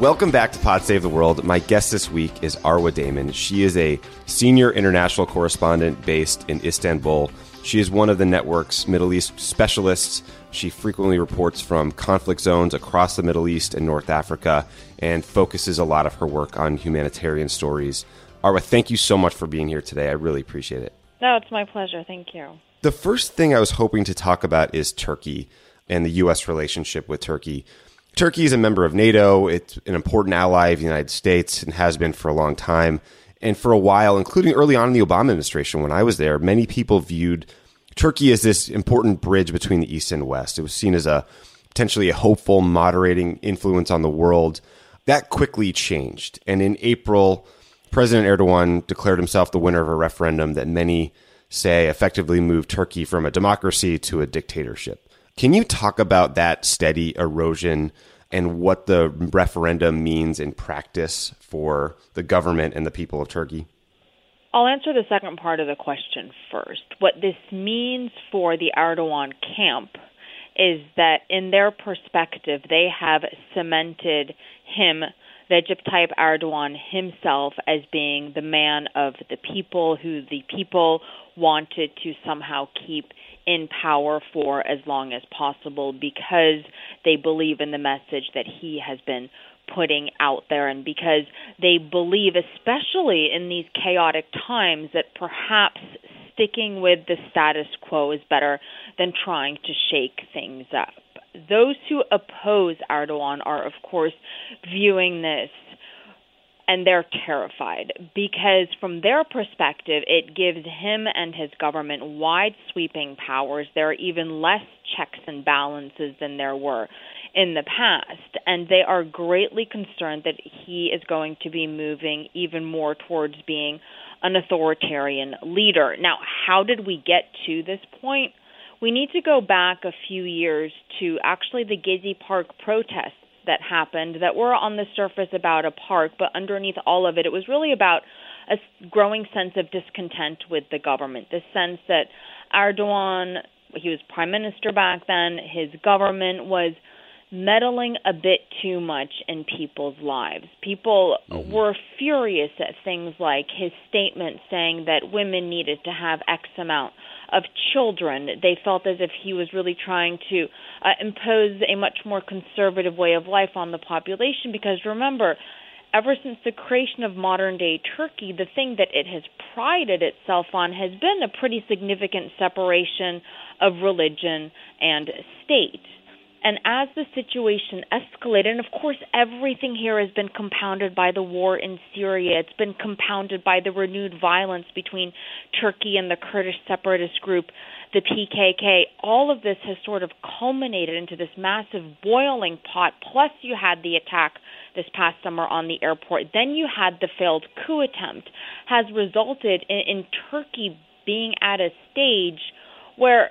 Welcome back to Pod Save the World. My guest this week is Arwa Damon. She is a senior international correspondent based in Istanbul. She is one of the network's Middle East specialists. She frequently reports from conflict zones across the Middle East and North Africa and focuses a lot of her work on humanitarian stories. Arwa, thank you so much for being here today. I really appreciate it. No, it's my pleasure. Thank you. The first thing I was hoping to talk about is Turkey and the U.S. relationship with Turkey. Turkey is a member of NATO. It's an important ally of the United States and has been for a long time. And for a while, including early on in the Obama administration when I was there, many people viewed Turkey as this important bridge between the East and West. It was seen as a potentially a hopeful, moderating influence on the world. That quickly changed. And in April, President Erdogan declared himself the winner of a referendum that many say effectively moved Turkey from a democracy to a dictatorship. Can you talk about that steady erosion and what the referendum means in practice for the government and the people of Turkey? I'll answer the second part of the question first. What this means for the Erdogan camp is that, in their perspective, they have cemented him, Recep Tayyip Erdogan himself, as being the man of the people who the people wanted to somehow keep in power for as long as possible because they believe in the message that he has been putting out there and because they believe especially in these chaotic times that perhaps sticking with the status quo is better than trying to shake things up. Those who oppose Erdogan are of course viewing this and they're terrified because, from their perspective, it gives him and his government wide sweeping powers. There are even less checks and balances than there were in the past, and they are greatly concerned that he is going to be moving even more towards being an authoritarian leader. Now, how did we get to this point? We need to go back a few years to actually the Gezi Park protests that happened that were on the surface about a park, but underneath all of it, it was really about a growing sense of discontent with the government. The sense that Erdogan, he was prime minister back then, his government was meddling a bit too much in people's lives. People mm-hmm. were furious at things like his statement saying that women needed to have X amount of children. They felt as if he was really trying to uh, impose a much more conservative way of life on the population because remember, ever since the creation of modern day Turkey, the thing that it has prided itself on has been a pretty significant separation of religion and state. And as the situation escalated, and of course, everything here has been compounded by the war in Syria, it's been compounded by the renewed violence between Turkey and the Kurdish separatist group, the PKK. All of this has sort of culminated into this massive boiling pot. Plus, you had the attack this past summer on the airport. Then you had the failed coup attempt, has resulted in, in Turkey being at a stage where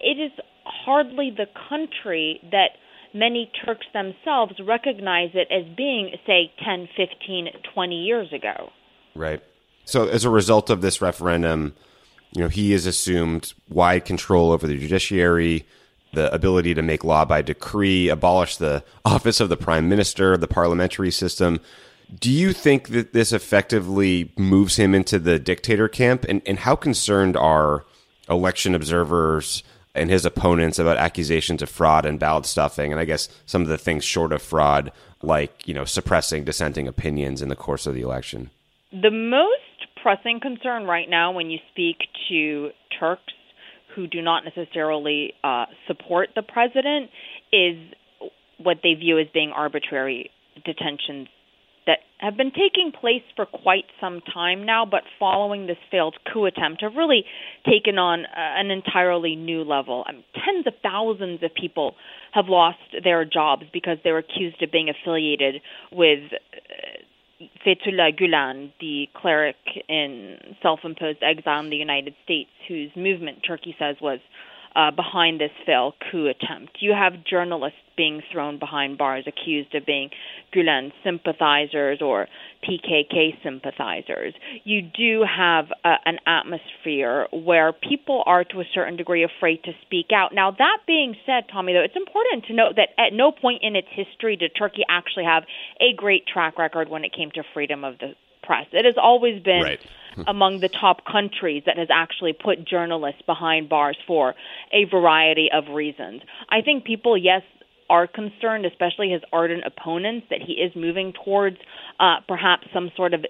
it is hardly the country that many Turks themselves recognize it as being, say, 10, 15, 20 years ago. Right. So, as a result of this referendum, you know, he has assumed wide control over the judiciary, the ability to make law by decree, abolish the office of the prime minister, the parliamentary system. Do you think that this effectively moves him into the dictator camp? And, and how concerned are election observers and his opponents about accusations of fraud and ballot stuffing, and I guess some of the things short of fraud, like you know suppressing dissenting opinions in the course of the election. The most pressing concern right now, when you speak to Turks who do not necessarily uh, support the president, is what they view as being arbitrary detentions that have been taking place for quite some time now, but following this failed coup attempt have really taken on uh, an entirely new level. I mean, tens of thousands of people have lost their jobs because they were accused of being affiliated with uh, Fethullah Gulen, the cleric in self imposed exile in the United States, whose movement Turkey says was uh, behind this failed coup attempt. You have journalists being thrown behind bars accused of being Gulen sympathizers or PKK sympathizers. You do have uh, an atmosphere where people are to a certain degree afraid to speak out. Now, that being said, Tommy, though, it's important to note that at no point in its history did Turkey actually have a great track record when it came to freedom of the press. It has always been right. among the top countries that has actually put journalists behind bars for a variety of reasons. I think people, yes, are concerned, especially his ardent opponents, that he is moving towards uh, perhaps some sort of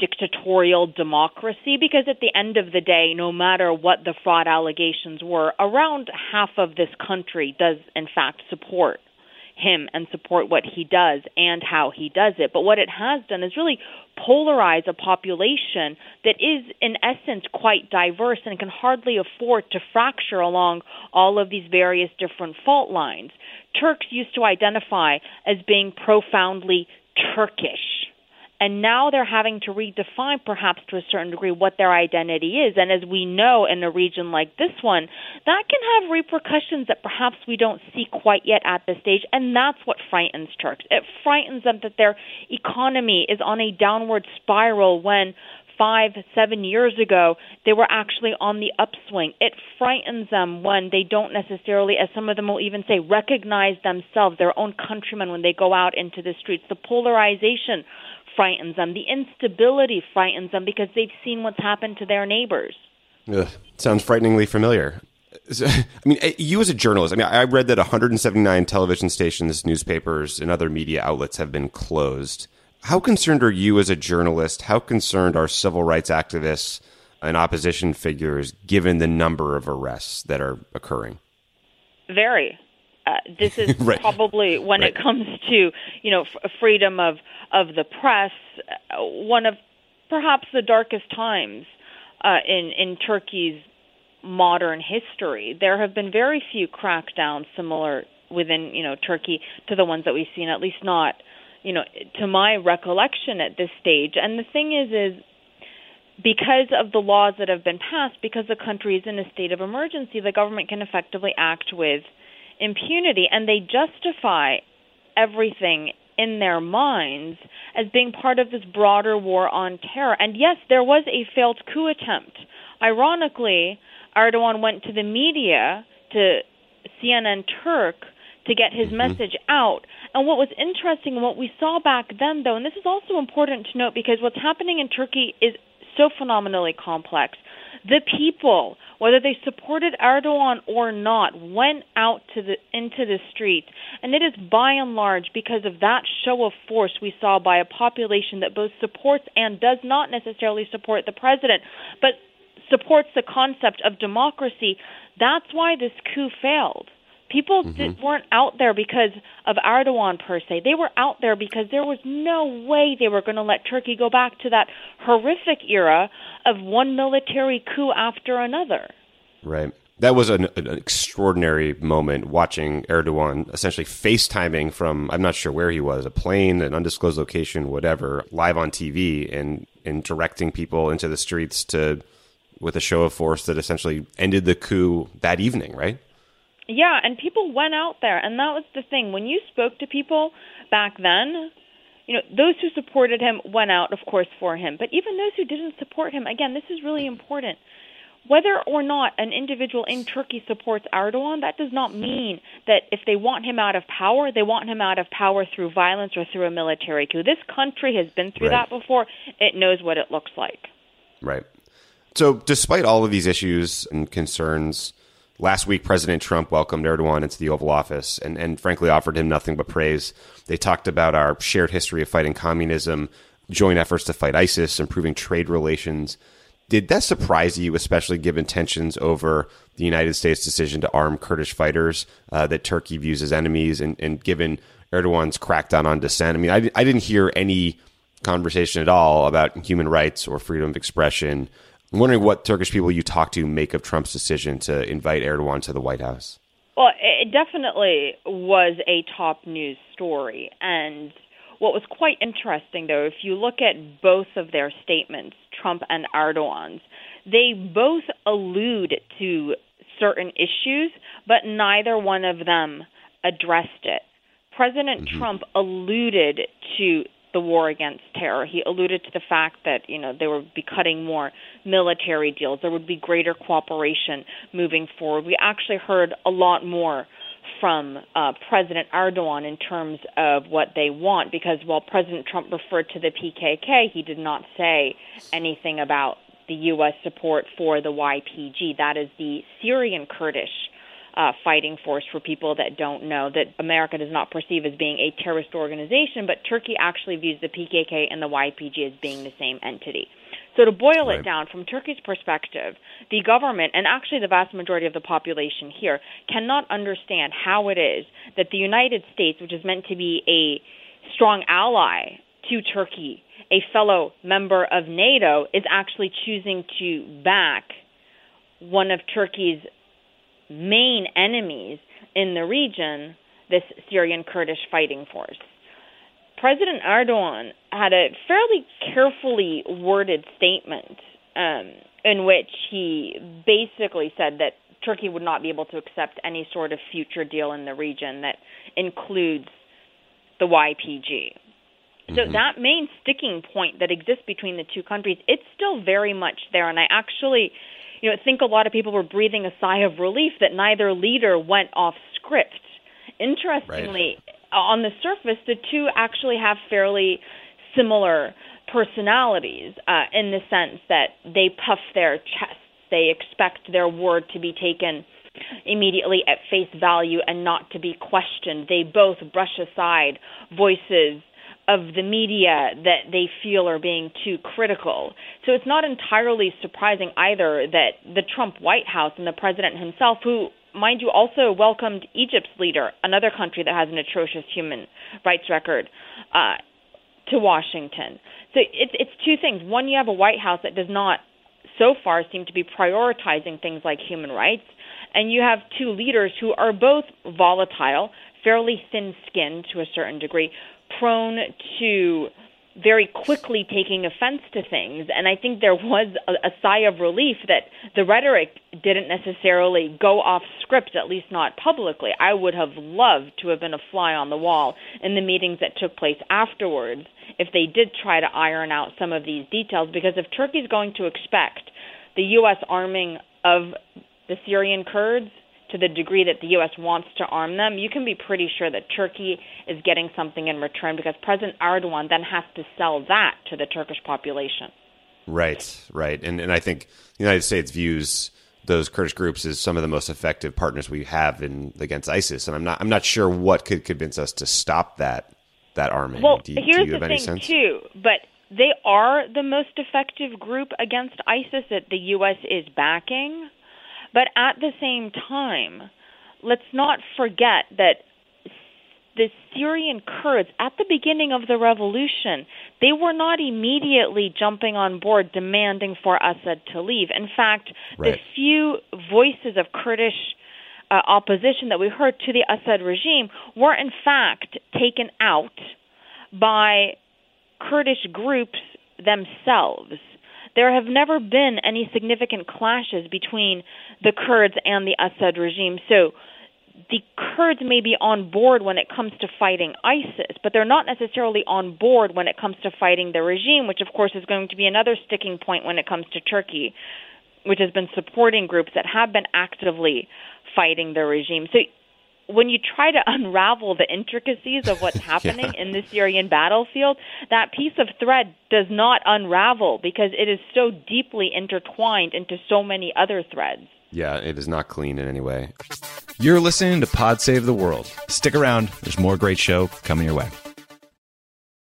dictatorial democracy because at the end of the day, no matter what the fraud allegations were, around half of this country does in fact support him and support what he does and how he does it. But what it has done is really polarize a population that is, in essence, quite diverse and can hardly afford to fracture along all of these various different fault lines. Turks used to identify as being profoundly Turkish and now they're having to redefine, perhaps to a certain degree, what their identity is. And as we know in a region like this one, that can have repercussions that perhaps we don't see quite yet at this stage. And that's what frightens Turks. It frightens them that their economy is on a downward spiral when five, seven years ago, they were actually on the upswing. It frightens them when they don't necessarily, as some of them will even say, recognize themselves, their own countrymen, when they go out into the streets. The polarization frightens them. The instability frightens them because they've seen what's happened to their neighbors. Ugh, sounds frighteningly familiar. I mean, eh, you as a journalist, I mean, I read that 179 television stations, newspapers, and other media outlets have been closed. How concerned are you as a journalist? How concerned are civil rights activists and opposition figures given the number of arrests that are occurring? Very. Uh, this is right. probably when right. it comes to you know f- freedom of of the press, uh, one of perhaps the darkest times uh, in in Turkey's modern history. There have been very few crackdowns similar within you know Turkey to the ones that we've seen, at least not you know to my recollection at this stage. And the thing is, is because of the laws that have been passed, because the country is in a state of emergency, the government can effectively act with impunity, and they justify everything in their minds as being part of this broader war on terror. And yes, there was a failed coup attempt. Ironically, Erdogan went to the media, to CNN Turk, to get his mm-hmm. message out. And what was interesting, what we saw back then, though, and this is also important to note because what's happening in Turkey is so phenomenally complex. The people, whether they supported Erdogan or not, went out to the into the streets, and it is by and large because of that show of force we saw by a population that both supports and does not necessarily support the president, but supports the concept of democracy. That's why this coup failed. People mm-hmm. did, weren't out there because of Erdogan per se. They were out there because there was no way they were going to let Turkey go back to that horrific era of one military coup after another. Right. That was an, an extraordinary moment watching Erdogan essentially FaceTiming from, I'm not sure where he was, a plane, an undisclosed location, whatever, live on TV and, and directing people into the streets to with a show of force that essentially ended the coup that evening, right? Yeah, and people went out there, and that was the thing. When you spoke to people back then, you know, those who supported him went out, of course, for him. But even those who didn't support him, again, this is really important. Whether or not an individual in Turkey supports Erdogan, that does not mean that if they want him out of power, they want him out of power through violence or through a military coup. This country has been through right. that before. It knows what it looks like. Right. So, despite all of these issues and concerns, Last week, President Trump welcomed Erdogan into the Oval Office and, and frankly offered him nothing but praise. They talked about our shared history of fighting communism, joint efforts to fight ISIS, improving trade relations. Did that surprise you, especially given tensions over the United States' decision to arm Kurdish fighters uh, that Turkey views as enemies, and, and given Erdogan's crackdown on dissent. I mean, I, I didn't hear any conversation at all about human rights or freedom of expression. I'm wondering what Turkish people you talk to make of Trump's decision to invite Erdogan to the White House. Well, it definitely was a top news story. And what was quite interesting, though, if you look at both of their statements, Trump and Erdogan's, they both allude to certain issues, but neither one of them addressed it. President mm-hmm. Trump alluded to the war against terror. He alluded to the fact that you know they would be cutting more military deals. There would be greater cooperation moving forward. We actually heard a lot more from uh, President Erdogan in terms of what they want, because while President Trump referred to the PKK, he did not say anything about the U.S. support for the YPG. That is the Syrian Kurdish uh, fighting force for people that don't know that America does not perceive as being a terrorist organization, but Turkey actually views the PKK and the YPG as being the same entity. So, to boil right. it down, from Turkey's perspective, the government, and actually the vast majority of the population here, cannot understand how it is that the United States, which is meant to be a strong ally to Turkey, a fellow member of NATO, is actually choosing to back one of Turkey's main enemies in the region, this Syrian Kurdish fighting force. President Erdogan had a fairly carefully worded statement um, in which he basically said that Turkey would not be able to accept any sort of future deal in the region that includes the YPG. So mm-hmm. that main sticking point that exists between the two countries, it's still very much there. And I actually you know, I think a lot of people were breathing a sigh of relief that neither leader went off script. Interestingly, right. on the surface, the two actually have fairly similar personalities uh, in the sense that they puff their chests. They expect their word to be taken immediately at face value and not to be questioned. They both brush aside voices of the media that they feel are being too critical. So it's not entirely surprising either that the Trump White House and the president himself, who, mind you, also welcomed Egypt's leader, another country that has an atrocious human rights record, uh, to Washington. So it's it's two things. One, you have a White House that does not so far seem to be prioritizing things like human rights, and you have two leaders who are both volatile, fairly thin-skinned to a certain degree, prone to very quickly taking offense to things. And I think there was a, a, sigh of relief that the rhetoric didn't necessarily go off script, at least not publicly. I would have loved to have been a fly on the wall in the meetings that took place afterwards if they did try to iron out some of these details, because if Turkey's going to expect the U.S. arming of the Syrian Kurds, to the degree that the U.S. wants to arm them, you can be pretty sure that Turkey is getting something in return because President Erdogan then has to sell that to the Turkish population. Right, right. And, and I think the United States views those Kurdish groups as some of the most effective partners we have in against ISIS. And I'm not I'm not sure what could convince us to stop that that arming. Well, do you, here's do you the thing sense? too, but they are the most effective group against ISIS that the U.S. is backing. But at the same time, let's not forget that the Syrian Kurds, at the beginning of the revolution, they were not immediately jumping on board demanding for Assad to leave. In fact, right. the few voices of Kurdish uh, opposition that we heard to the Assad regime were, in fact, taken out by Kurdish groups themselves there have never been any significant clashes between the Kurds and the Assad regime. So the Kurds may be on board when it comes to fighting ISIS, but they're not necessarily on board when it comes to fighting the regime, which of course is going to be another sticking point when it comes to Turkey, which has been supporting groups that have been actively fighting the regime. So when you try to unravel the intricacies of what's happening yeah. in the Syrian battlefield, that piece of thread does not unravel because it is so deeply intertwined into so many other threads. Yeah, it is not clean in any way. You're listening to Pod Save the World. Stick around, there's more great show coming your way.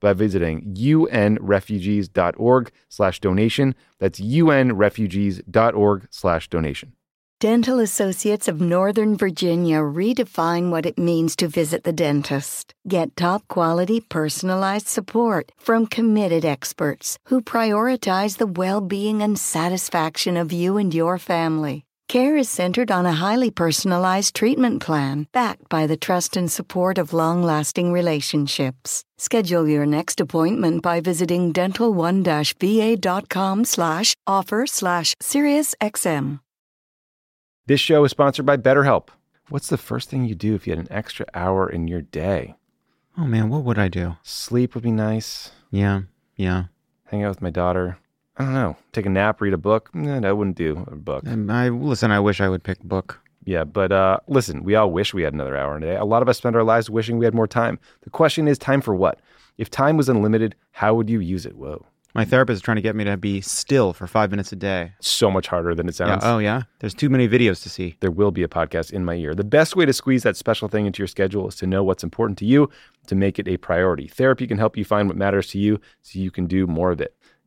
by visiting unrefugees.org slash donation. That's unrefugees.org slash donation. Dental Associates of Northern Virginia redefine what it means to visit the dentist. Get top quality personalized support from committed experts who prioritize the well being and satisfaction of you and your family. Care is centered on a highly personalized treatment plan backed by the trust and support of long lasting relationships. Schedule your next appointment by visiting dental1-va.com slash offer slash SiriusXM. This show is sponsored by BetterHelp. What's the first thing you do if you had an extra hour in your day? Oh man, what would I do? Sleep would be nice. Yeah, yeah. Hang out with my daughter. I don't know. Take a nap, read a book. No, I wouldn't do a book. Um, I listen. I wish I would pick book. Yeah, but uh, listen, we all wish we had another hour in a day. A lot of us spend our lives wishing we had more time. The question is, time for what? If time was unlimited, how would you use it? Whoa. My therapist is trying to get me to be still for five minutes a day. So much harder than it Yeah. sounds. Oh yeah. There's too many videos to see. There will be a podcast in my ear. The best way to squeeze that special thing into your schedule is to know what's important to you, to make it a priority. Therapy can help you find what matters to you so you can do more of it.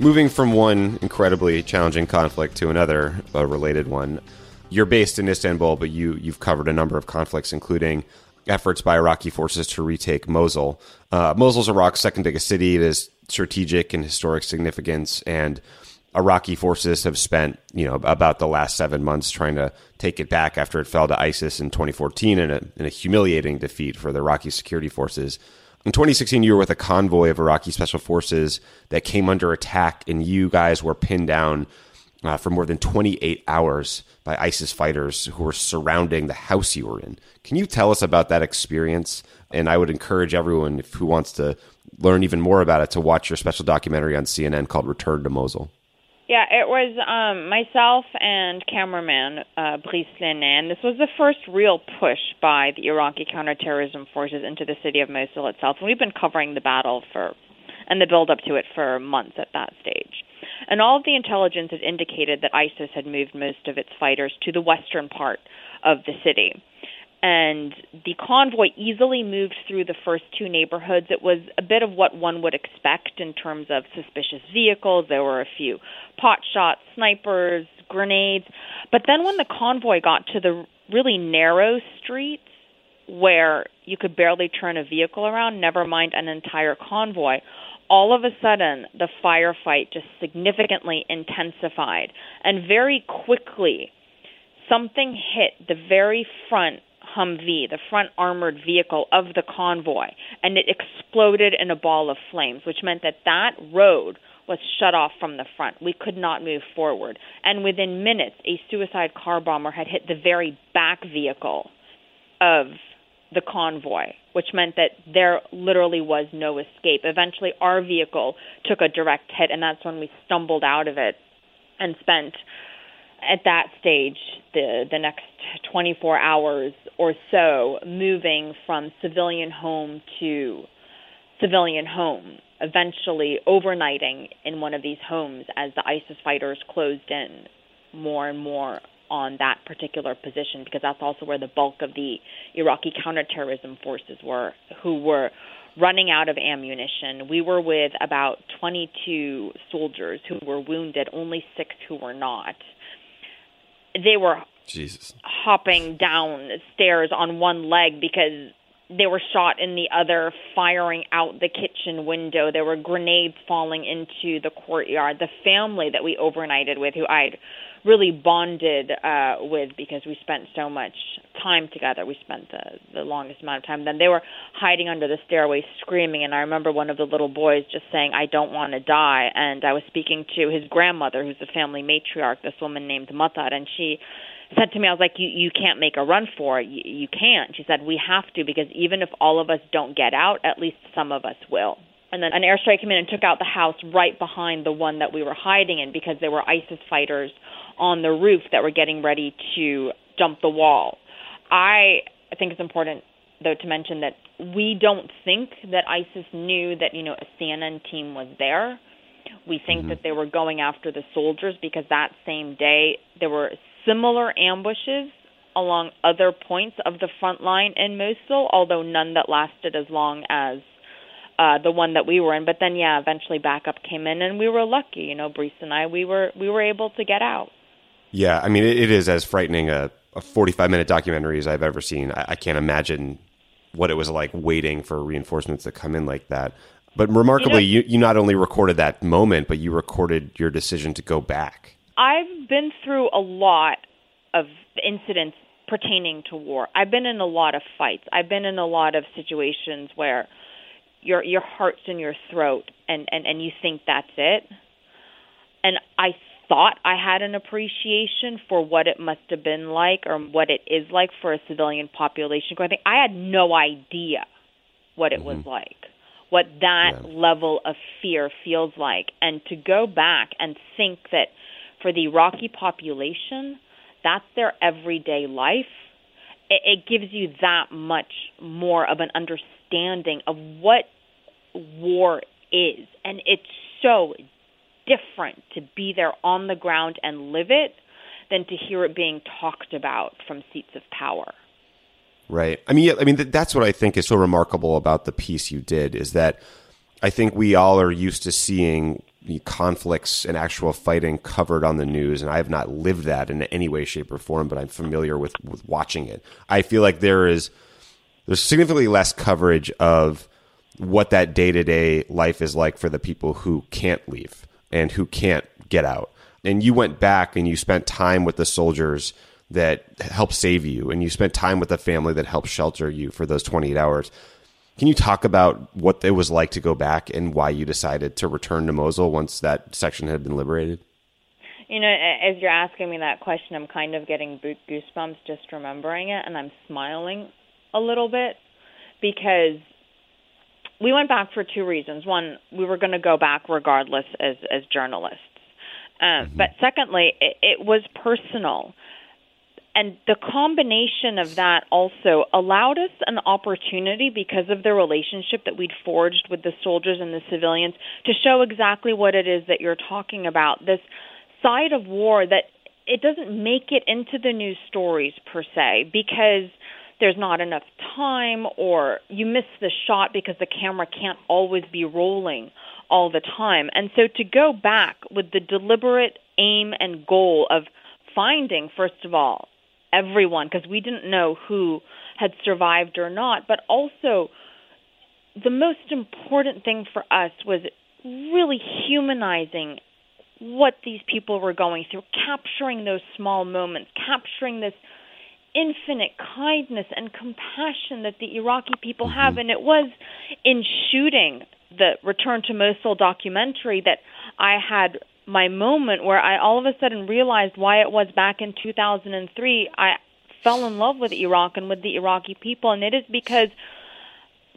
Moving from one incredibly challenging conflict to another, a related one. You're based in Istanbul, but you you've covered a number of conflicts, including efforts by Iraqi forces to retake Mosul. Uh, Mosul's Iraq's second biggest city. It is strategic and historic significance, and Iraqi forces have spent you know about the last seven months trying to take it back after it fell to ISIS in 2014 in a, in a humiliating defeat for the Iraqi security forces. In 2016, you were with a convoy of Iraqi special forces that came under attack, and you guys were pinned down uh, for more than 28 hours by ISIS fighters who were surrounding the house you were in. Can you tell us about that experience? And I would encourage everyone who wants to learn even more about it to watch your special documentary on CNN called Return to Mosul. Yeah, it was um, myself and cameraman uh, Brice Laine, and this was the first real push by the Iraqi counterterrorism forces into the city of Mosul itself. And we've been covering the battle for and the build up to it for months at that stage. And all of the intelligence had indicated that ISIS had moved most of its fighters to the western part of the city. And the convoy easily moved through the first two neighborhoods. It was a bit of what one would expect in terms of suspicious vehicles. There were a few pot shots, snipers, grenades. But then when the convoy got to the really narrow streets where you could barely turn a vehicle around, never mind an entire convoy, all of a sudden the firefight just significantly intensified. And very quickly, something hit the very front Humvee, the front armored vehicle of the convoy, and it exploded in a ball of flames, which meant that that road was shut off from the front. We could not move forward. And within minutes, a suicide car bomber had hit the very back vehicle of the convoy, which meant that there literally was no escape. Eventually, our vehicle took a direct hit, and that's when we stumbled out of it and spent at that stage the the next 24 hours or so moving from civilian home to civilian home eventually overnighting in one of these homes as the ISIS fighters closed in more and more on that particular position because that's also where the bulk of the Iraqi counterterrorism forces were, who were running out of ammunition. We were with about 22 soldiers who were wounded, only six who were not. They were Jesus. hopping down stairs on one leg because they were shot in the other, firing out the kitchen window. There were grenades falling into the courtyard. The family that we overnighted with, who I'd really bonded uh, with because we spent so much time together. We spent the, the longest amount of time. Then they were hiding under the stairway screaming. And I remember one of the little boys just saying, I don't want to die. And I was speaking to his grandmother, who's the family matriarch, this woman named Matar, and she said to me, I was like, you, you can't make a run for it. You, you can't. She said, we have to because even if all of us don't get out, at least some of us will. And then an airstrike came in and took out the house right behind the one that we were hiding in because there were ISIS fighters on the roof that were getting ready to jump the wall. I think it's important, though, to mention that we don't think that ISIS knew that, you know, a CNN team was there. We think mm-hmm. that they were going after the soldiers because that same day there were similar ambushes along other points of the front line in Mosul, although none that lasted as long as uh, the one that we were in. But then, yeah, eventually backup came in, and we were lucky. You know, Brice and I, we were we were able to get out. Yeah, I mean, it, it is as frightening a, a 45 minute documentary as I've ever seen. I, I, can't imagine what it was like waiting for reinforcements to come in like that. But remarkably, you, know, you, you not only recorded that moment, but you recorded your decision to go back. I've been through a lot of incidents pertaining to war. I've been in a lot of fights. I've been in a lot of situations where your your heart's in your throat and and and you think that's it. And I thought I had an appreciation for what it must have been like or what it is like for a civilian population. I think I had no idea what it mm-hmm. was like, what that yeah. level of fear feels like, and to go back and think that for the Iraqi population, that's their everyday life. It, it gives you that much more of an understanding of what war is, and it's so different to be there on the ground and live it than to hear it being talked about from seats of power. Right. I mean, yeah, I mean, that's what I think is so remarkable about the piece you did is that I think we all are used to seeing conflicts and actual fighting covered on the news, and I have not lived that in any way, shape, or form, but I'm familiar with, with watching it. I feel like there is there's significantly less coverage of what that day to day life is like for the people who can't leave and who can't get out. And you went back and you spent time with the soldiers that helped save you, and you spent time with the family that helped shelter you for those 28 hours. Can you talk about what it was like to go back and why you decided to return to Mosul once that section had been liberated? You know, as you're asking me that question, I'm kind of getting goosebumps just remembering it, and I'm smiling a little bit because we went back for two reasons. One, we were going to go back regardless as as journalists, um, mm-hmm. but secondly, it, it was personal and the combination of that also allowed us an opportunity because of the relationship that we'd forged with the soldiers and the civilians to show exactly what it is that you're talking about this side of war that it doesn't make it into the news stories per se because there's not enough time or you miss the shot because the camera can't always be rolling all the time. And so to go back with the deliberate aim and goal of finding, first of all, everyone because we didn't know who had survived or not. But also, the most important thing for us was really humanizing what these people were going through, capturing those small moments, capturing this infinite kindness and compassion that the Iraqi people mm-hmm. have. And it was in shooting the Return to Mosul documentary that I had my moment where I all of a sudden realized why it was back in 2003 I fell in love with Iraq and with the Iraqi people and it is because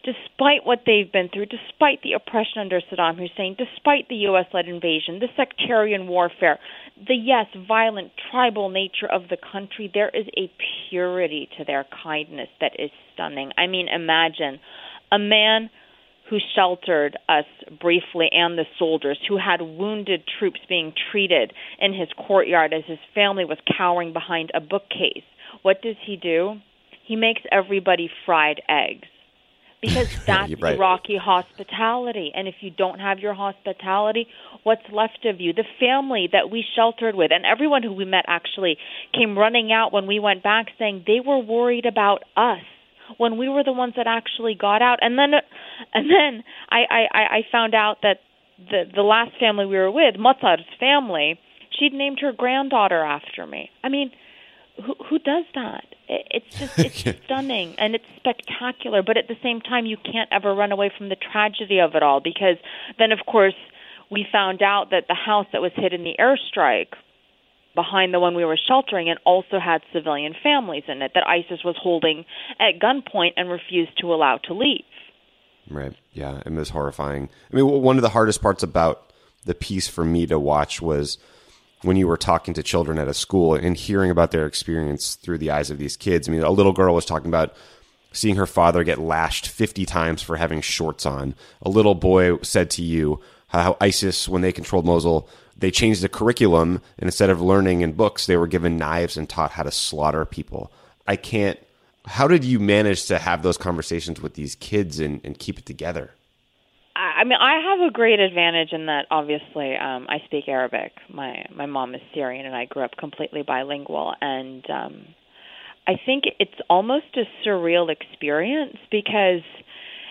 despite what they've been through despite the oppression under Saddam Hussein despite the US led invasion the sectarian warfare the yes violent tribal nature of the country there is a purity to their kindness that is stunning I mean imagine a man who sheltered us briefly and the soldiers, who had wounded troops being treated in his courtyard as his family was cowering behind a bookcase. What does he do? He makes everybody fried eggs because that's right. Iraqi hospitality. And if you don't have your hospitality, what's left of you? The family that we sheltered with, and everyone who we met actually came running out when we went back saying they were worried about us when we were the ones that actually got out. And then, and then I I, I found out that the the last family we were with, Matar's family, she'd named her granddaughter after me. I mean, who who does that? It's just it's stunning and it's spectacular, but at the same time, you can't ever run away from the tragedy of it all because then, of course, we found out that the house that was hit in the airstrike behind the one we were sheltering and also had civilian families in it that ISIS was holding at gunpoint and refused to allow to leave. Right. Yeah, it was horrifying. I mean, one of the hardest parts about the piece for me to watch was when you were talking to children at a school and hearing about their experience through the eyes of these kids. I mean, a little girl was talking about seeing her father get lashed 50 times for having shorts on. A little boy said to you how ISIS, when they controlled Mosul, they changed the curriculum and instead of learning in books, they were given knives and taught how to slaughter people. I can't. How did you manage to have those conversations with these kids and, and keep it together? I mean, I have a great advantage in that obviously um, I speak Arabic. My my mom is Syrian, and I grew up completely bilingual. And um, I think it's almost a surreal experience because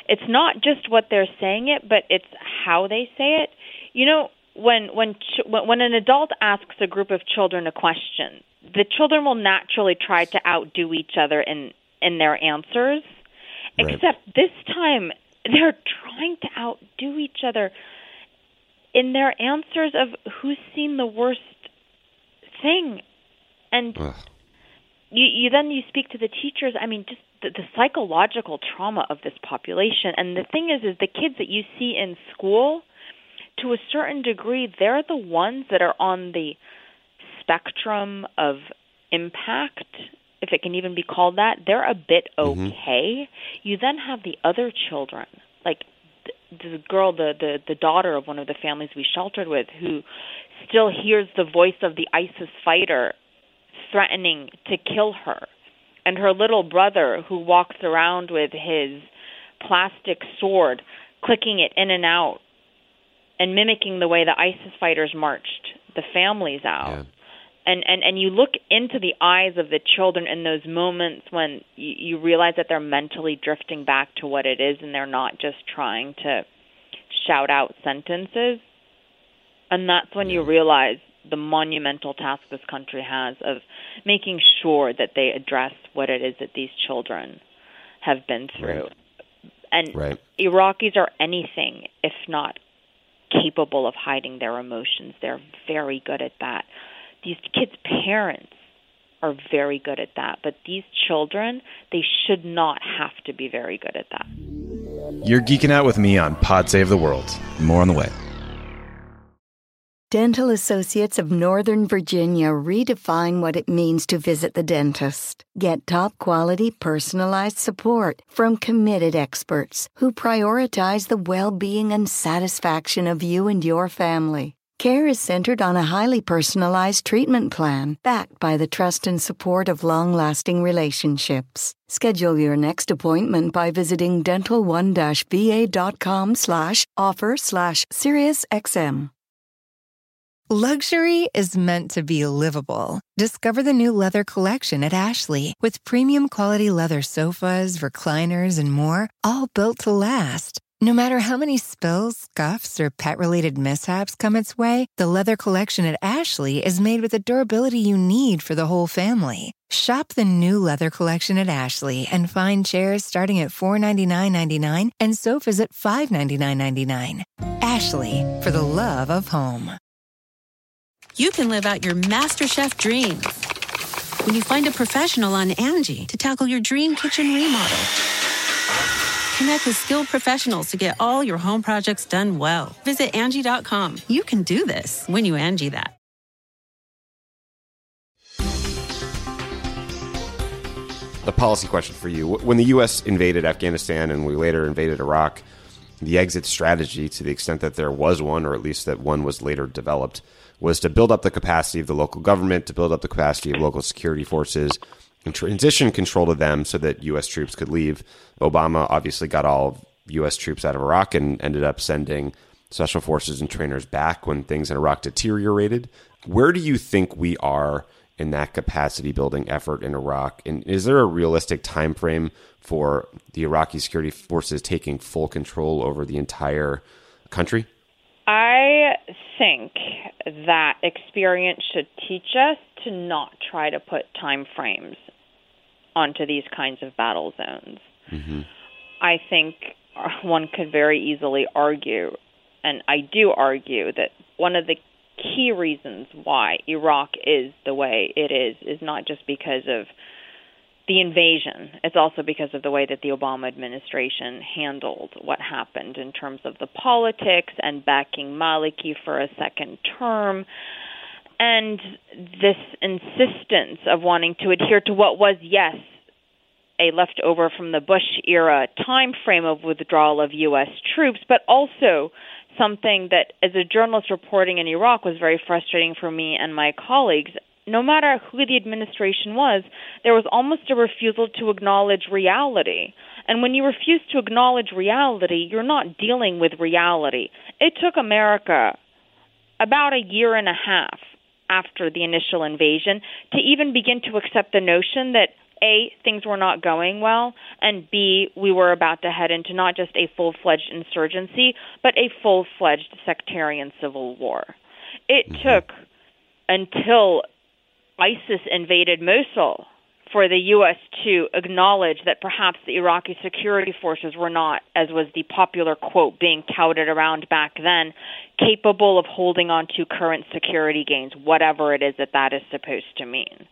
it's not just what they're saying it, but it's how they say it. You know, when when ch- when an adult asks a group of children a question, the children will naturally try to outdo each other in in their answers. Right. Except this time they're trying to outdo each other in their answers of who's seen the worst thing. And Ugh. you you then you speak to the teachers. I mean just the, the psychological trauma of this population. And the thing is is the kids that you see in school to a certain degree they're the ones that are on the spectrum of impact if it can even be called that, they're a bit mm-hmm. okay. You then have the other children, like the, the girl, the, the the daughter of one of the families we sheltered with, who still hears the voice of the ISIS fighter threatening to kill her, and her little brother who walks around with his plastic sword, clicking it in and out, and mimicking the way the ISIS fighters marched the families out Yeah. And and and you look into the eyes of the children in those moments when you, you realize that they're mentally drifting back to what it is and they're not just trying to shout out sentences and that's when you realize the monumental task this country has of making sure that they address what it is that these children have been through and Right. Iraqis are anything if not capable of hiding their emotions. They're very good at that. These kids' parents are very good at that, but these children, they should not have to be very good at that. You're geeking out with me on Pod Save the World. More on the way. Dental Associates of Northern Virginia redefine what it means to visit the dentist. Get top quality personalized support from committed experts who prioritize the well being and satisfaction of you and your family. Care is centered on a highly personalized treatment plan backed by the trust and support of long lasting relationships. Schedule your next appointment by visiting dental1-va.com slash offer slash SiriusXM. Luxury is meant to be livable. Discover the new leather collection at Ashley with premium quality leather sofas, recliners, and more, all built to last. No matter how many spills, scuffs, or pet related mishaps come its way, the leather collection at Ashley is made with the durability you need for the whole family. Shop the new leather collection at Ashley and find chairs starting at $499.99 and sofas at $599.99. Ashley, for the love of home. you can live out your MasterChef dreams when you find a professional on Angie to tackle your dream kitchen remodel. Connect with skilled professionals to get all your home projects done well. Visit Angie.com. You can do this when you Angie that. The policy question for you. When the U.S. invaded Afghanistan and we later invaded Iraq, the exit strategy, to the extent that there was one, or at least that one was later developed, was to build up the capacity of the local government, to build up the capacity of local security forces, transition control to them so that U.S. troops could leave. Obama obviously got all U.S. troops out of Iraq and ended up sending special forces and trainers back when things in Iraq deteriorated. Where do you think we are in that capacity building effort in Iraq? And is there a realistic time frame for the Iraqi security forces taking full control over the entire country? I think that experience should teach us to not try to put time frames onto these kinds of battle zones. Mm-hmm. I think one could very easily argue, and I do argue, that one of the key reasons why Iraq is the way it is is not just because of the invasion. It's also because of the way that the Obama administration handled what happened in terms of the politics and backing Maliki for a second term. And this insistence of wanting to adhere to what was, yes, a leftover from the Bush era time frame of withdrawal of U.S. troops, but also something that, as a journalist reporting in Iraq, was very frustrating for me and my colleagues. No matter who the administration was, there was almost a refusal to acknowledge reality. And when you refuse to acknowledge reality, you're not dealing with reality. It took America about a year and a half after the initial invasion to even begin to accept the notion that a, things were not going well, and B, we were about to head into not just a full fledged insurgency, but a full fledged sectarian civil war. It mm-hmm. took until ISIS invaded Mosul for the U.S. to acknowledge that perhaps the Iraqi security forces were not, as was the popular quote being touted around back then, capable of holding on to current security gains, whatever it is that that is supposed to mean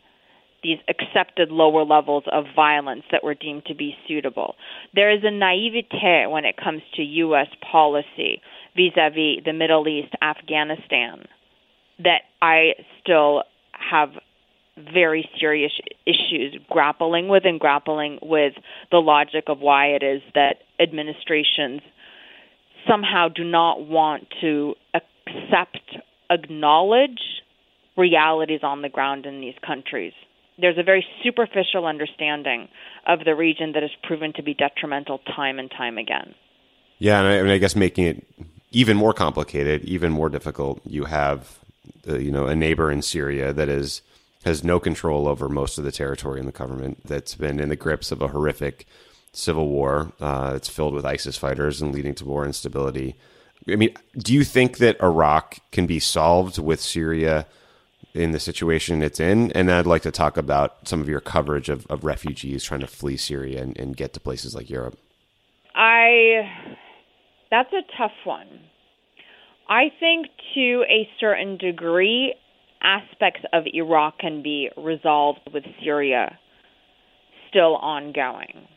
these accepted lower levels of violence that were deemed to be suitable. There is a naivete when it comes to U.S. policy vis a vis the Middle East, Afghanistan, that I still have very serious issues grappling with and grappling with the logic of why it is that administrations somehow do not want to accept, acknowledge realities on the ground in these countries there's a very superficial understanding of the region that has proven to be detrimental time and time again. Yeah, and I, mean, I guess making it even more complicated, even more difficult, you have uh, you know a neighbor in Syria that is has no control over most of the territory in the government that's been in the grips of a horrific civil war. Uh, it's filled with ISIS fighters and leading to more instability. I mean, do you think that Iraq can be solved with Syria? in the situation it's in. And I'd like to talk about some of your coverage of, of refugees trying to flee Syria and, and get to places like Europe. I that's a tough one. I think to a certain degree, aspects of Iraq can be resolved with Syria still ongoing.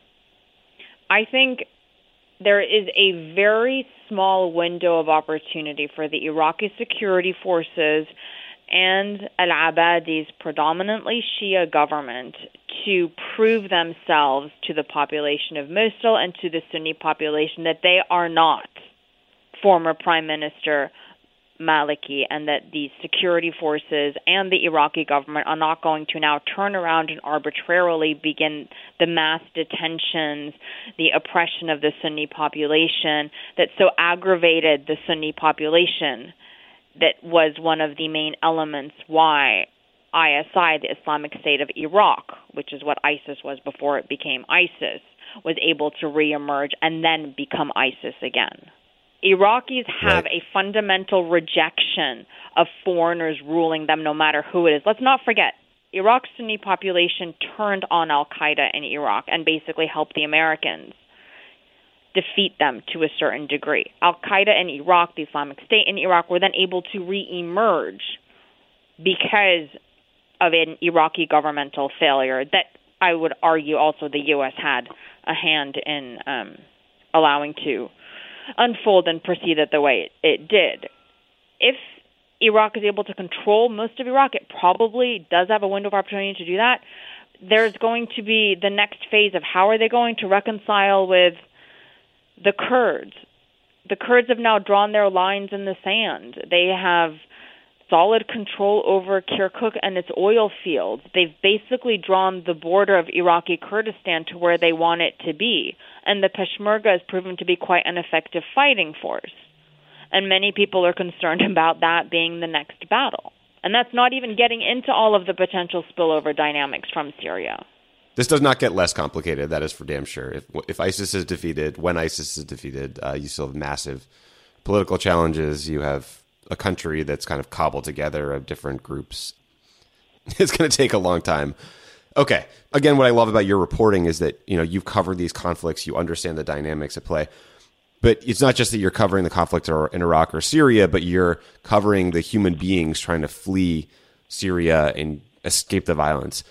I think there is a very small window of opportunity for the Iraqi security forces and Al Abadi's predominantly Shia government to prove themselves to the population of Mosul and to the Sunni population that they are not former Prime Minister Maliki and that the security forces and the Iraqi government are not going to now turn around and arbitrarily begin the mass detentions, the oppression of the Sunni population that so aggravated the Sunni population that was one of the main elements why ISI, the Islamic State of Iraq, which is what ISIS was before it became ISIS, was able to reemerge and then become ISIS again. Iraqis have right. a fundamental rejection of foreigners ruling them no matter who it is. Let's not forget, Iraq's Sunni population turned on Al Qaeda in Iraq and basically helped the Americans defeat them to a certain degree. Al Qaeda in Iraq, the Islamic State in Iraq, were then able to re-emerge because of an Iraqi governmental failure that I would argue also the U.S. had a hand in um, allowing to unfold and proceed it the way it, it did. If Iraq is able to control most of Iraq, it probably does have a window of opportunity to do that. There's going to be the next phase of how are they going to reconcile with the Kurds the Kurds have now drawn their lines in the sand. They have solid control over Kirkuk and its oil fields. They've basically drawn the border of Iraqi Kurdistan to where they want it to be. And the Peshmerga has proven to be quite an effective fighting force. And many people are concerned about that being the next battle. And that's not even getting into all of the potential spillover dynamics from Syria. This does not get less complicated. That is for damn sure. If, if ISIS is defeated, when ISIS is defeated, uh, you still have massive political challenges. You have a country that's kind of cobbled together of different groups. It's going to take a long time. Okay. Again, what I love about your reporting is that you know you've covered these conflicts, you understand the dynamics at play. But it's not just that you're covering the conflict in Iraq or Syria, but you're covering the human beings trying to flee Syria and escape the violence.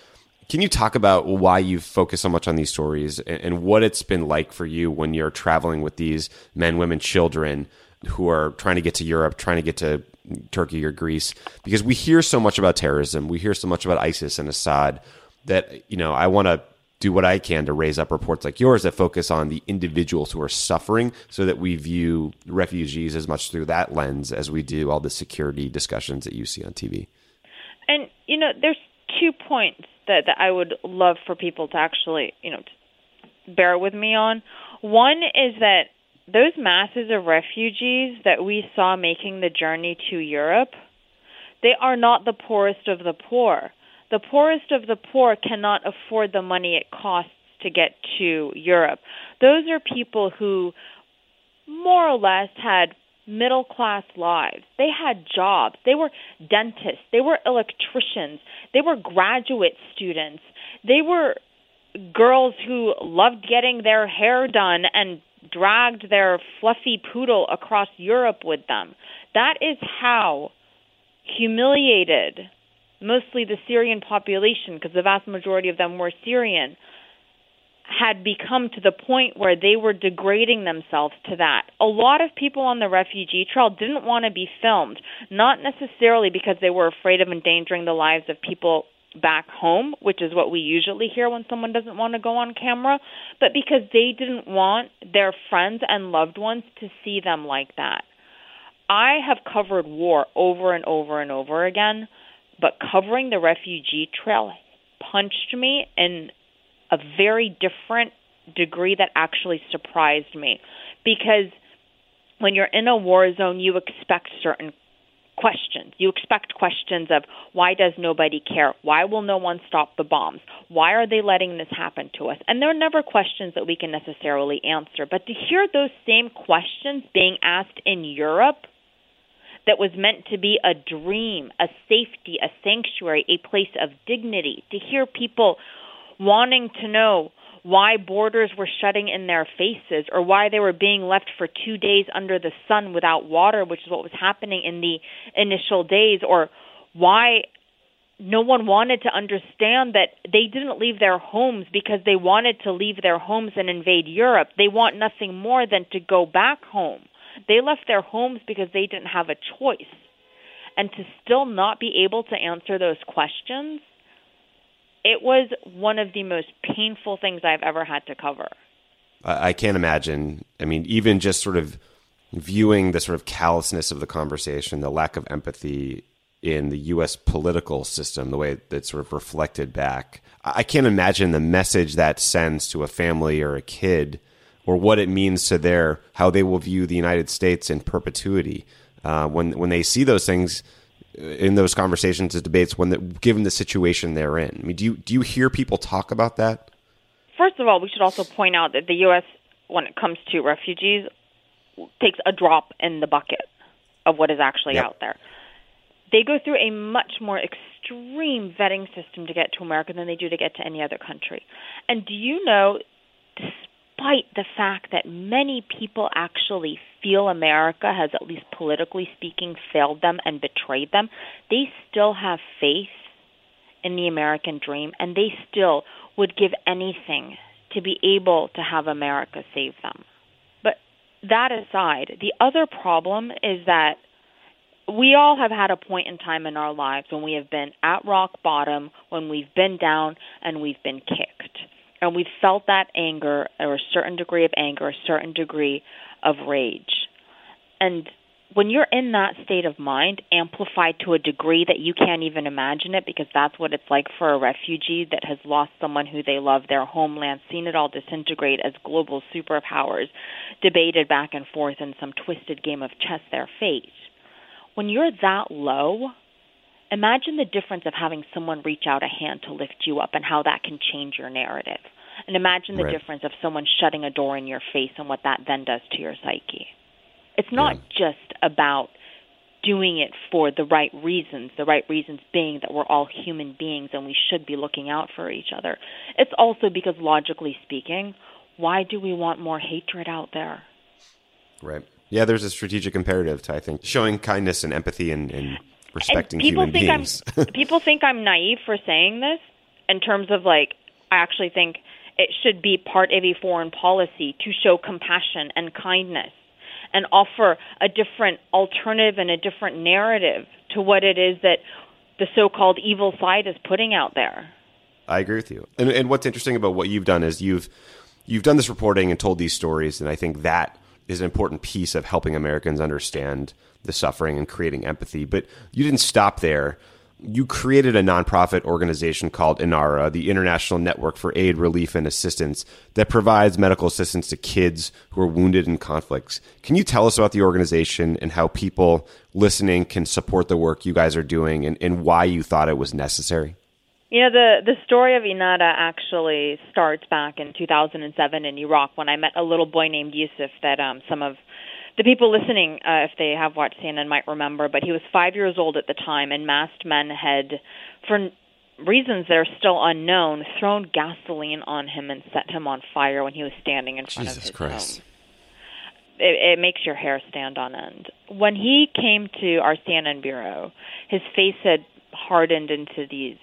Can you talk about why you focus so much on these stories and what it's been like for you when you're traveling with these men, women, children who are trying to get to Europe, trying to get to Turkey or Greece? Because we hear so much about terrorism, we hear so much about ISIS and Assad that you know I want to do what I can to raise up reports like yours that focus on the individuals who are suffering so that we view refugees as much through that lens as we do all the security discussions that you see on TV. And, you know, there's two points that, that I would love for people to actually, you know, bear with me on. One is that those masses of refugees that we saw making the journey to Europe, they are not the poorest of the poor the poorest of the poor cannot afford the money it costs to get to Europe. Those are people who more or less had middle class lives. They had jobs. They were dentists. They were electricians. They were graduate students. They were girls who loved getting their hair done and dragged their fluffy poodle across Europe with them. That is how humiliated mostly the Syrian population, because the vast majority of them were Syrian, had become to the point where they were degrading themselves to that. A lot of people on the refugee trail didn't want to be filmed, not necessarily because they were afraid of endangering the lives of people back home, which is what we usually hear when someone doesn't want to go on camera, but because they didn't want their friends and loved ones to see them like that. I have covered war over and over and over again but covering the refugee trail punched me in a very different degree that actually surprised me. Because when you're in a war zone you expect certain questions. You expect questions of why does nobody care? Why will no one stop the bombs? Why are they letting this happen to us? And they're never questions that we can necessarily answer. But to hear those same questions being asked in Europe that was meant to be a dream, a safety, a sanctuary, a place of dignity. To hear people wanting to know why borders were shutting in their faces or why they were being left for two days under the sun without water, which is what was happening in the initial days, or why no one wanted to understand that they didn't leave their homes because they wanted to leave their homes and invade Europe. They want nothing more than to go back home. They left their homes because they didn't have a choice. And to still not be able to answer those questions, it was one of the most painful things I've ever had to cover. I can't imagine. I mean, even just sort of viewing the sort of callousness of the conversation, the lack of empathy in the U.S. political system, the way that's sort of reflected back. I can't imagine the message that sends to a family or a kid or what it means to their how they will view the United States in perpetuity uh, when when they see those things uh, in those conversations and debates when the, given the situation they're in. I mean, do you do you hear people talk about that? First of all, we should also point out that the U.S. when it comes to refugees takes a drop in the bucket of what is actually yep. out there. They go through a much more extreme vetting system to get to America than they do to get to any other country. And do you know, despite the fact that many people actually feel America has, at least politically speaking, failed them and betrayed them, they still have faith in the American dream and they still would give anything to be able to have America save them. But that aside, the other problem is that we all have had a point in time in our lives when we have been at rock bottom, when we've been down, and we've been kicked and we've felt that anger or a certain degree of anger, a certain degree of rage. And when you're in that state of mind, amplified to a degree that you can't even imagine it, because that's what it's like for a refugee that has lost someone who they love, their homeland, seen it all disintegrate as global superpowers, debated back and forth in some twisted game of chess their fate. When you're that low, imagine the difference of having someone reach out a hand to lift you up and how that can change your narrative. And imagine the Right. difference of someone shutting a door in your face and what that then does to your psyche. It's not just about doing it for the right reasons, the right reasons being that we're all human beings and we should be looking out for each other. It's also because, logically speaking, why do we want more hatred out there? Right. Yeah, there's a strategic imperative to I think showing kindness and empathy and, and respecting people human think beings. I'm people think I'm naive for saying this in terms of like I actually think it should be part of a foreign policy to show compassion and kindness and offer a different alternative and a different narrative to what it is that the so-called evil side is putting out there. I agree with you. And, and what's interesting about what you've done is you've you've done this reporting and told these stories, and I think that is an important piece of helping Americans understand the suffering and creating empathy. But you didn't stop there. You created a nonprofit organization called INARA, the International Network for Aid, Relief, and Assistance, that provides medical assistance to kids who are wounded in conflicts. Can you tell us about the organization and how people listening can support the work you guys are doing and, and why you thought it was necessary? You know, the the story of INARA actually starts back in 2007 in Iraq when I met a little boy named Yusuf that um some of the people listening, uh, if they have watched CNN, might remember. But he was five years old at the time, and masked men had, for reasons that are still unknown, thrown gasoline on him and set him on fire when he was standing in front of Jesus his Christ. home. It, it makes your hair stand on end. When he came to our CNN bureau, his face had hardened into these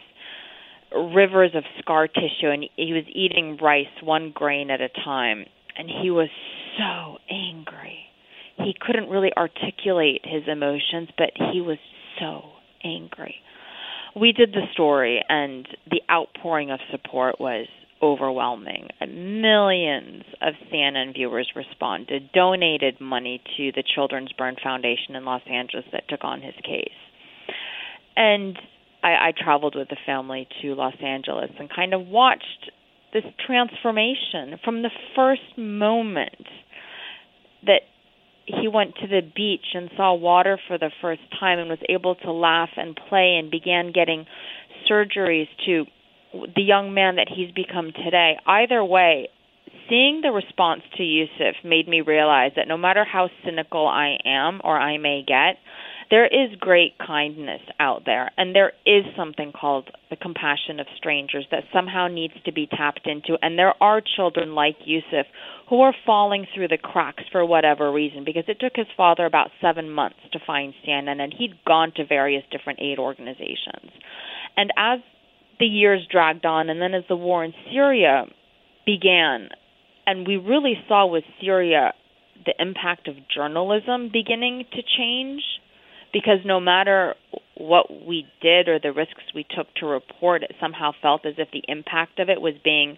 rivers of scar tissue and he was eating rice one grain at a time and he was so angry he couldn't really articulate his emotions but he was so angry. We did the story and the outpouring of support was overwhelming. Millions of CNN viewers responded donated money to the Children's Burn Foundation in Los Angeles that took on his case. And I, I traveled with the family to Los Angeles and kind of watched this transformation from the first moment that he went to the beach and saw water for the first time and was able to laugh and play and began getting surgeries to the young man that he's become today. Either way, seeing the response to Yusuf made me realize that no matter how cynical I am or I may get, there is great kindness out there, and there is something called the compassion of strangers that somehow needs to be tapped into. And there are children like Yusuf who are falling through the cracks for whatever reason, because it took his father about seven months to find Shannon, and he'd gone to various different aid organizations. And as the years dragged on, and then as the war in Syria began, and we really saw with Syria the impact of journalism beginning to change because no matter what we did or the risks we took to report, it somehow felt as if the impact of it was being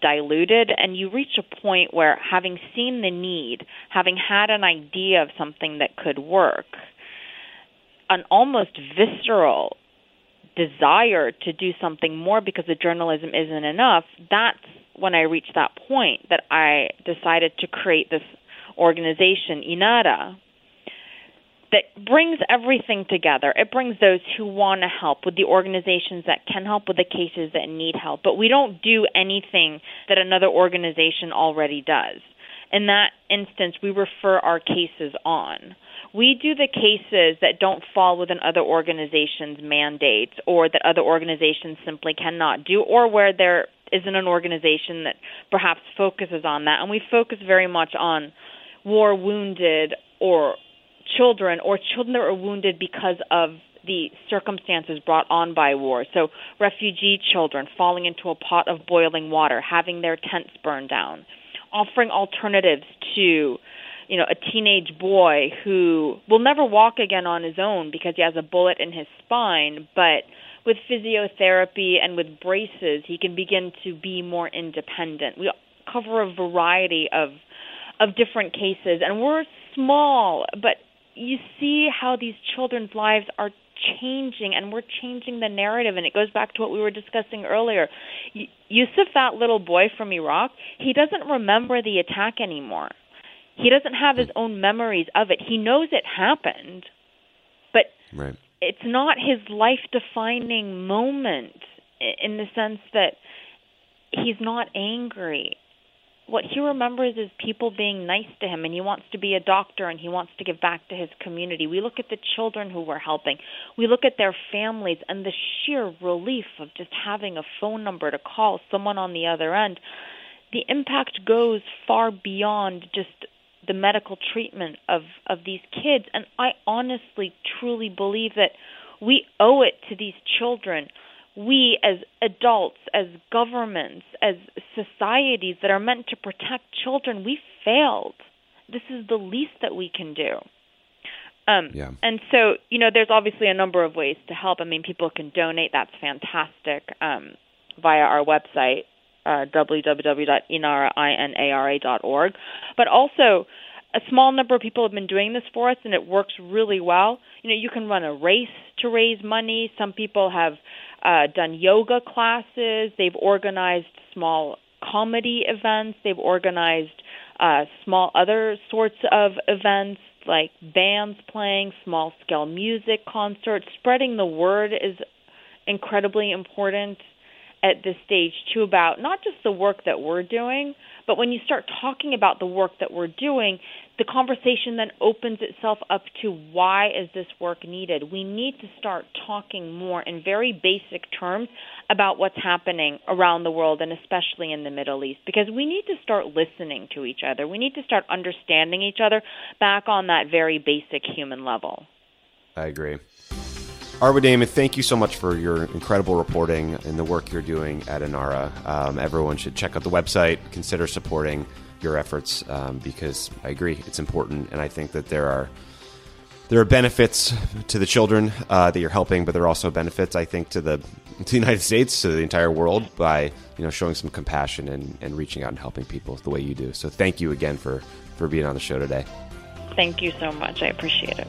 diluted. And you reach a point where, having seen the need, having had an idea of something that could work, an almost visceral desire to do something more because the journalism isn't enough, that's when I reached that point that I decided to create this organization, INARA, that brings everything together. It brings those who want to help with the organizations that can help with the cases that need help. But we don't do anything that another organization already does. In that instance, we refer our cases on. We do the cases that don't fall within other organizations' mandates or that other organizations simply cannot do, or where there isn't an organization that perhaps focuses on that. And we focus very much on war wounded or children or children that were wounded because of the circumstances brought on by war. So, refugee children falling into a pot of boiling water, having their tents burned down, offering alternatives to, you know, a teenage boy who will never walk again on his own because he has a bullet in his spine, but with physiotherapy and with braces, he can begin to be more independent. We cover a variety of of different cases, and we're small, but you see how these children's lives are changing and we're changing the narrative and it goes back to what we were discussing earlier. Yusuf that little boy from iraq he doesn't remember the attack anymore. He doesn't have his own memories of it. He knows it happened but right. it's not his life defining moment in the sense that he's not angry what he remembers is people being nice to him and he wants to be a doctor and he wants to give back to his community. We look at the children who we're helping. We look at their families and the sheer relief of just having a phone number to call someone on the other end. The impact goes far beyond just the medical treatment of of these kids and I honestly truly believe that we owe it to these children we as adults, as governments, as societies that are meant to protect children, we failed. This is the least that we can do. Um, yeah. And so, you know, there's obviously a number of ways to help. I mean, people can donate. That's fantastic um, via our website, uh, www.inara.org. But also, a small number of people have been doing this for us, and it works really well. You know, you can run a race to raise money. Some people have uh, done yoga classes. They've organized small comedy events. They've organized uh, small other sorts of events like bands playing, small scale music concerts. Spreading the word is incredibly important at this stage too about not just the work that we're doing, but when you start talking about the work that we're doing, the conversation then opens itself up to why is this work needed? We need to start talking more in very basic terms about what's happening around the world and especially in the Middle East because we need to start listening to each other. We need to start understanding each other back on that very basic human level. I agree. Arwa Damon, thank you so much for your incredible reporting and the work you're doing at Inara. Um, everyone should check out the website, consider supporting your efforts um, because I agree it's important, and I think that there are there are benefits to the children uh, that you're helping, but there are also benefits, I think, to the to the United States, to the entire world by you know showing some compassion and, and reaching out and helping people the way you do. So thank you again for for being on the show today. Thank you so much. I appreciate it.